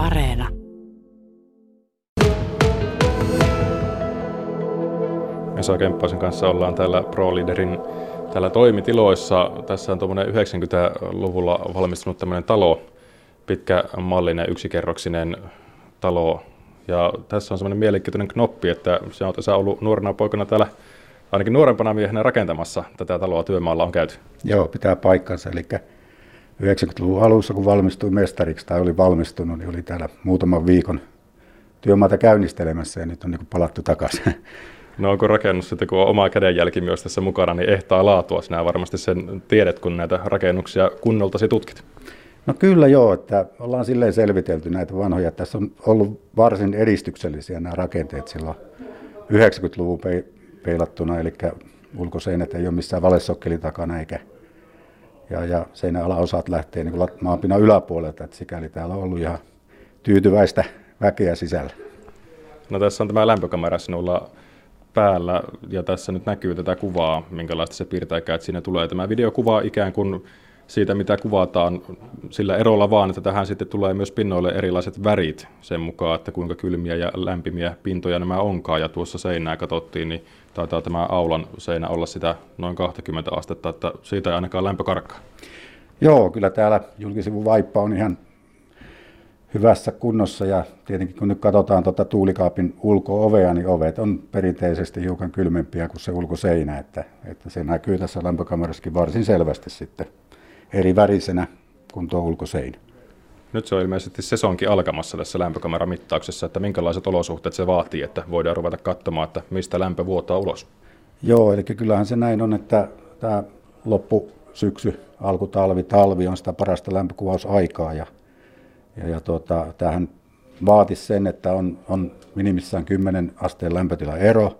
Areena. Esa Kemppaisen kanssa ollaan täällä Pro Leaderin täällä toimitiloissa. Tässä on tuommoinen 90-luvulla valmistunut tämmöinen talo, pitkä mallinen yksikerroksinen talo. Ja tässä on semmoinen mielenkiintoinen knoppi, että se on tässä ollut nuorena poikana täällä, ainakin nuorempana miehenä rakentamassa tätä taloa työmaalla on käyty. Joo, pitää paikkansa. Eli 90-luvun alussa, kun valmistui mestariksi tai oli valmistunut, niin oli täällä muutaman viikon työmaata käynnistelemässä ja nyt on niin palattu takaisin. No onko rakennus sitten, kun on oma kädenjälki myös tässä mukana, niin ehtaa laatua. Sinä varmasti sen tiedät, kun näitä rakennuksia kunnoltasi tutkit. No kyllä joo, että ollaan silleen selvitelty näitä vanhoja. Tässä on ollut varsin edistyksellisiä nämä rakenteet silloin 90-luvun peilattuna, eli ulkoseinät ei ole missään valessokkelin takana eikä ja, ja seinän alaosat lähtee niin maanpinnan yläpuolelta, että sikäli täällä on ollut ihan tyytyväistä väkeä sisällä. No tässä on tämä lämpökamera sinulla päällä ja tässä nyt näkyy tätä kuvaa, minkälaista se piirtää, että siinä tulee tämä videokuva ikään kuin siitä, mitä kuvataan sillä erolla vaan, että tähän sitten tulee myös pinnoille erilaiset värit sen mukaan, että kuinka kylmiä ja lämpimiä pintoja nämä onkaan. Ja tuossa seinää katsottiin, niin taitaa tämä aulan seinä olla sitä noin 20 astetta, että siitä ei ainakaan lämpö karkkaa. Joo, kyllä täällä julkisivun vaippa on ihan hyvässä kunnossa ja tietenkin kun nyt katsotaan tuota tuulikaapin ulko-ovea, niin ovet on perinteisesti hiukan kylmempiä kuin se ulkoseinä, että, että se näkyy tässä lämpökamerassakin varsin selvästi sitten eri värisenä kuin tuo ulkoseinä. Nyt se on ilmeisesti sesonkin alkamassa tässä lämpökameramittauksessa, että minkälaiset olosuhteet se vaatii, että voidaan ruveta katsomaan, että mistä lämpö vuotaa ulos. Joo, eli kyllähän se näin on, että tämä loppusyksy, alkutalvi, talvi on sitä parasta lämpökuvausaikaa ja, ja, ja tuota, tämähän vaatisi sen, että on, on minimissään 10 asteen lämpötila ero,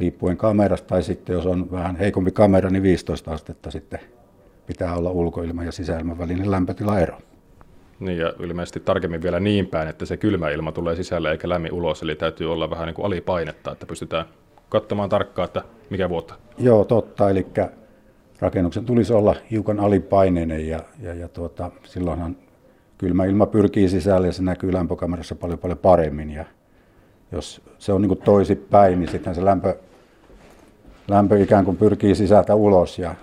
riippuen kamerasta, tai sitten jos on vähän heikompi kamera, niin 15 astetta sitten pitää olla ulkoilma ja sisäilman välinen lämpötilaero. Niin ja ilmeisesti tarkemmin vielä niin päin, että se kylmä ilma tulee sisälle eikä lämmin ulos, eli täytyy olla vähän niin kuin alipainetta, että pystytään katsomaan tarkkaan, että mikä vuotta. Joo, totta, eli rakennuksen tulisi olla hiukan alipaineinen ja, ja, ja tuota, silloinhan kylmä ilma pyrkii sisälle ja se näkyy lämpökamerassa paljon paljon paremmin ja jos se on niin toisipäin, niin sitten se lämpö, lämpö ikään kuin pyrkii sisältä ulos ja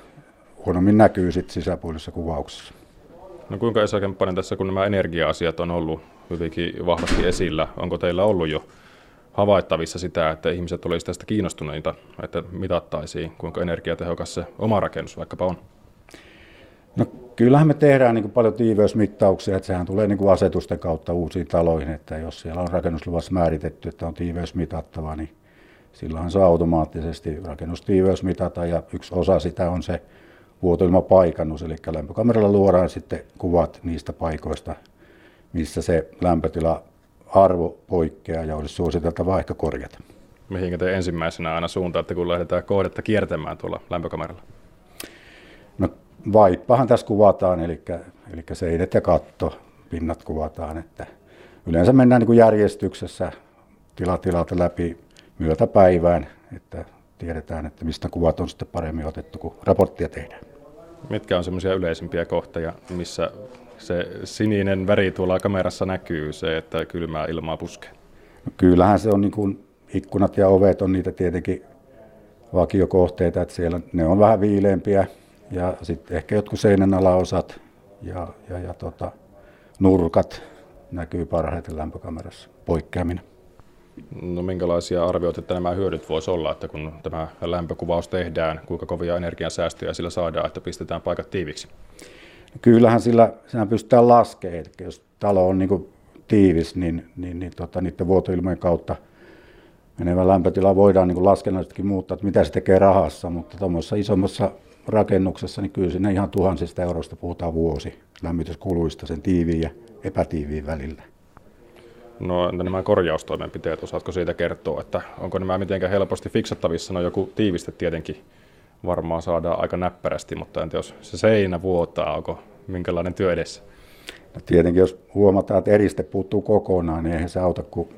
huonommin näkyy sitten sisäpuolisessa kuvauksessa. No kuinka Esa Kemppainen tässä, kun nämä energia-asiat on ollut hyvinkin vahvasti esillä, onko teillä ollut jo havaittavissa sitä, että ihmiset olisivat tästä kiinnostuneita, että mitattaisiin, kuinka energiatehokas se oma rakennus vaikkapa on? No kyllähän me tehdään niin kuin paljon tiiveysmittauksia, että sehän tulee niin kuin asetusten kautta uusiin taloihin, että jos siellä on rakennusluvassa määritetty, että on tiiveys mitattava, niin silloinhan se automaattisesti rakennustiiveys mitata ja yksi osa sitä on se vuotoilmapaikannus, eli lämpökameralla luodaan sitten kuvat niistä paikoista, missä se lämpötila arvo poikkeaa ja olisi suositeltavaa ehkä korjata. Mihinkä te ensimmäisenä aina suuntaatte, kun lähdetään kohdetta kiertämään tuolla lämpökameralla? No vaippahan tässä kuvataan, eli, eli seinät ja katto, pinnat kuvataan. Että yleensä mennään niin kuin järjestyksessä tila tilalta läpi myötäpäivään, että tiedetään, että mistä kuvat on sitten paremmin otettu, kun raporttia tehdään. Mitkä on semmoisia yleisimpiä kohtia, missä se sininen väri tuolla kamerassa näkyy, se, että kylmää ilmaa puskee? No kyllähän se on niin kuin ikkunat ja ovet on niitä tietenkin vakiokohteita, että siellä ne on vähän viileämpiä ja sitten ehkä jotkut seinän alaosat ja, ja, ja tota, nurkat näkyy parhaiten lämpökamerassa poikkeaminen. No minkälaisia arvioita, että nämä hyödyt voisi olla, että kun tämä lämpökuvaus tehdään, kuinka kovia energiansäästöjä sillä saadaan, että pistetään paikat tiiviksi? Kyllähän sillä sehän pystytään laskemaan, että jos talo on niin tiivis, niin, niin, niin tota, niiden vuotoilmojen kautta menevä lämpötila voidaan niin laskennallisestikin muuttaa, että mitä se tekee rahassa, mutta tuommoisessa isommassa rakennuksessa, niin kyllä siinä ihan tuhansista euroista puhutaan vuosi lämmityskuluista sen tiiviin ja epätiiviin välillä. No nämä korjaustoimenpiteet, osaatko siitä kertoa, että onko nämä mitenkään helposti fiksattavissa? No joku tiiviste tietenkin varmaan saadaan aika näppärästi, mutta entä jos se seinä vuotaa, onko minkälainen työ edessä? No tietenkin jos huomataan, että eriste puuttuu kokonaan, niin eihän se auta, kun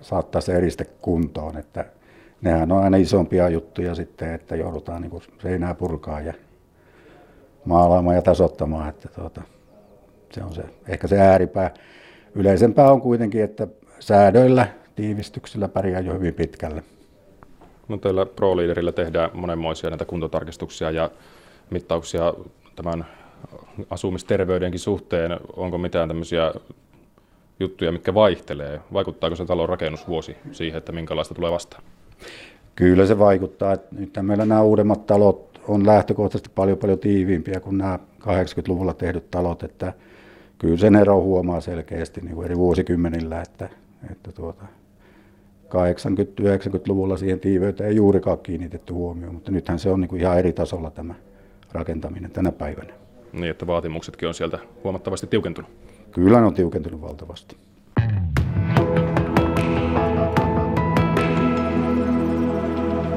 saattaa se eriste kuntoon. Että nehän on aina isompia juttuja sitten, että joudutaan niin seinää purkaa ja maalaamaan ja tasottamaan. Että tuota, se on se, ehkä se ääripää. Yleisempää on kuitenkin, että säädöillä, tiivistyksillä pärjää jo hyvin pitkälle. No teillä pro tehdään monenmoisia näitä kuntotarkistuksia ja mittauksia tämän asumisterveydenkin suhteen. Onko mitään tämmöisiä juttuja, mitkä vaihtelee? Vaikuttaako se talon rakennusvuosi siihen, että minkälaista tulee vastaan? Kyllä se vaikuttaa. Nyt meillä nämä uudemmat talot on lähtökohtaisesti paljon paljon tiiviimpiä kuin nämä 80-luvulla tehdyt talot, että kyllä sen ero huomaa selkeästi niin kuin eri vuosikymmenillä, että, että tuota, 80-90-luvulla siihen tiiveyteen ei juurikaan kiinnitetty huomioon, mutta nythän se on niin kuin ihan eri tasolla tämä rakentaminen tänä päivänä. Niin, että vaatimuksetkin on sieltä huomattavasti tiukentunut. Kyllä ne on tiukentunut valtavasti.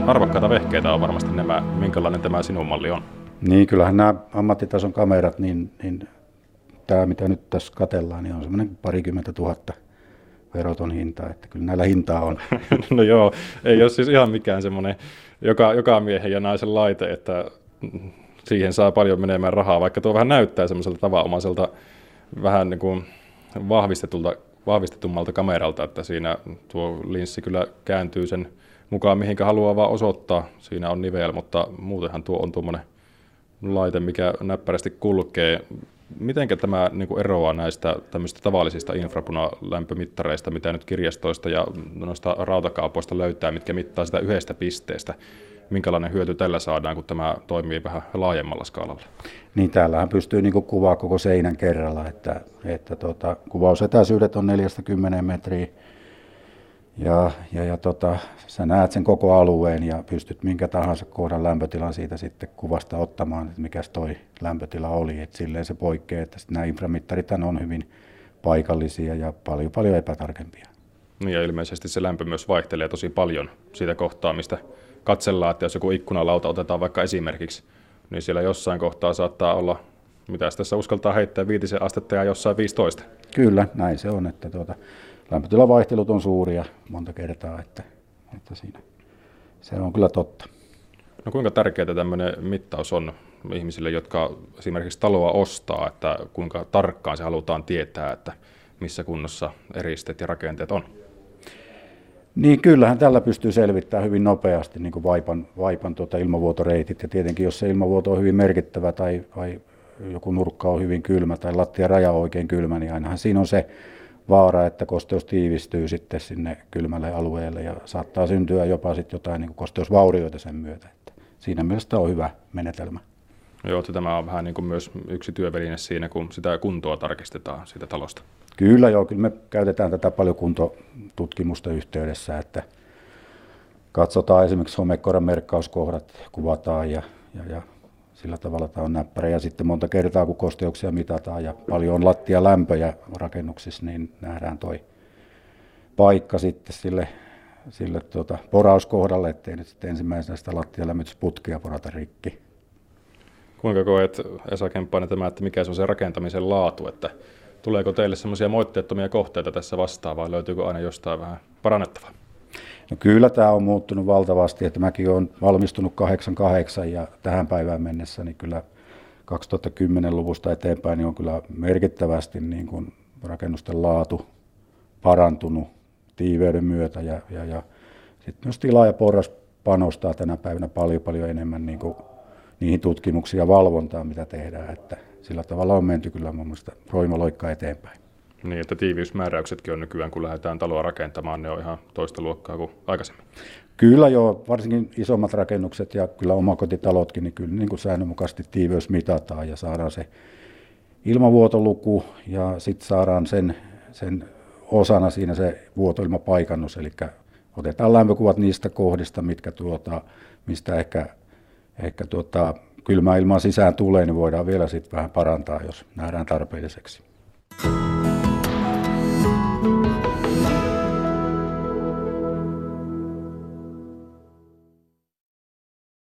Arvokkaita vehkeitä on varmasti nämä. Minkälainen tämä sinun malli on? Niin, kyllähän nämä ammattitason kamerat, niin, niin tämä mitä nyt tässä katellaan, niin on semmoinen parikymmentä tuhatta veroton hinta, että kyllä näillä hintaa on. no joo, ei ole siis ihan mikään semmoinen joka, joka miehen ja naisen laite, että siihen saa paljon menemään rahaa, vaikka tuo vähän näyttää semmoiselta tavanomaiselta vähän niin kuin vahvistetulta, vahvistetummalta kameralta, että siinä tuo linssi kyllä kääntyy sen mukaan, mihinkä haluaa vaan osoittaa. Siinä on nivel, mutta muutenhan tuo on tuommoinen laite, mikä näppärästi kulkee. Miten tämä niin kuin eroaa näistä tämmöistä tavallisista infrapunalämpömittareista, mitä nyt kirjastoista ja noista rautakaupoista löytää, mitkä mittaa sitä yhdestä pisteestä? minkälainen hyöty tällä saadaan, kun tämä toimii vähän laajemmalla skaalalla? Niin täällähän pystyy niin kuvaa koko seinän kerralla, että, että tota, kuvausetäisyydet on 40 metriä ja, ja, ja tota, sä näet sen koko alueen ja pystyt minkä tahansa kohdan lämpötilan siitä sitten kuvasta ottamaan, että mikä toi lämpötila oli. Et silleen se poikkeaa, että nämä inframittarit on hyvin paikallisia ja paljon paljon epätarkempia. Niin ja ilmeisesti se lämpö myös vaihtelee tosi paljon siitä kohtaa, mistä katsellaan, että jos joku ikkunalauta otetaan vaikka esimerkiksi, niin siellä jossain kohtaa saattaa olla, mitä tässä uskaltaa heittää, viitisen astetta ja jossain 15. Kyllä, näin se on, että tuota, lämpötilavaihtelut on suuria monta kertaa, että, että siinä se on kyllä totta. No kuinka tärkeää tämmöinen mittaus on ihmisille, jotka esimerkiksi taloa ostaa, että kuinka tarkkaan se halutaan tietää, että missä kunnossa eristeet ja rakenteet on? Niin kyllähän tällä pystyy selvittämään hyvin nopeasti niin kuin vaipan, vaipan tuota ilmavuotoreitit. Ja tietenkin jos se ilmavuoto on hyvin merkittävä tai, tai joku nurkka on hyvin kylmä tai lattia raja on oikein kylmä, niin ainahan siinä on se vaara, että kosteus tiivistyy sitten sinne kylmälle alueelle ja saattaa syntyä jopa sitten jotain niin kosteusvaurioita sen myötä. Että siinä mielessä on hyvä menetelmä. Joo, että tämä on vähän niin kuin myös yksi työväline siinä, kun sitä kuntoa tarkistetaan siitä talosta. Kyllä joo, kyllä me käytetään tätä paljon kuntotutkimusta yhteydessä, että katsotaan esimerkiksi homekoran merkkauskohdat, kuvataan ja, ja, ja sillä tavalla tämä on näppärä. Ja sitten monta kertaa, kun kosteuksia mitataan ja paljon on lattia lämpöjä rakennuksissa, niin nähdään toi paikka sitten sille, sille tuota, porauskohdalle, ettei nyt sitten ensimmäisenä sitä lattialämmitysputkea porata rikki. Kuinka koet Esa Kemppainen tämä, että mikä se on se rakentamisen laatu, että tuleeko teille semmoisia moitteettomia kohteita tässä vastaan vai löytyykö aina jostain vähän parannettavaa? No kyllä tämä on muuttunut valtavasti, että mäkin olen valmistunut 88 ja tähän päivään mennessä, niin kyllä 2010-luvusta eteenpäin niin on kyllä merkittävästi niin kuin rakennusten laatu parantunut tiiveyden myötä ja, ja, ja sitten myös tila ja porras panostaa tänä päivänä paljon paljon enemmän niin kuin niihin tutkimuksiin ja valvontaan, mitä tehdään. Että sillä tavalla on menty kyllä mun mielestä roimaloikka eteenpäin. Niin, että tiiviysmääräyksetkin on nykyään, kun lähdetään taloa rakentamaan, ne on ihan toista luokkaa kuin aikaisemmin. Kyllä joo, varsinkin isommat rakennukset ja kyllä omakotitalotkin, niin kyllä niin kuin säännönmukaisesti tiiveys mitataan ja saadaan se ilmavuotoluku ja sitten saadaan sen, sen osana siinä se vuotoilmapaikannus, eli otetaan lämpökuvat niistä kohdista, mitkä tuota, mistä ehkä ehkä tuota, kylmä ilmaa sisään tulee, niin voidaan vielä sitten vähän parantaa, jos nähdään tarpeelliseksi.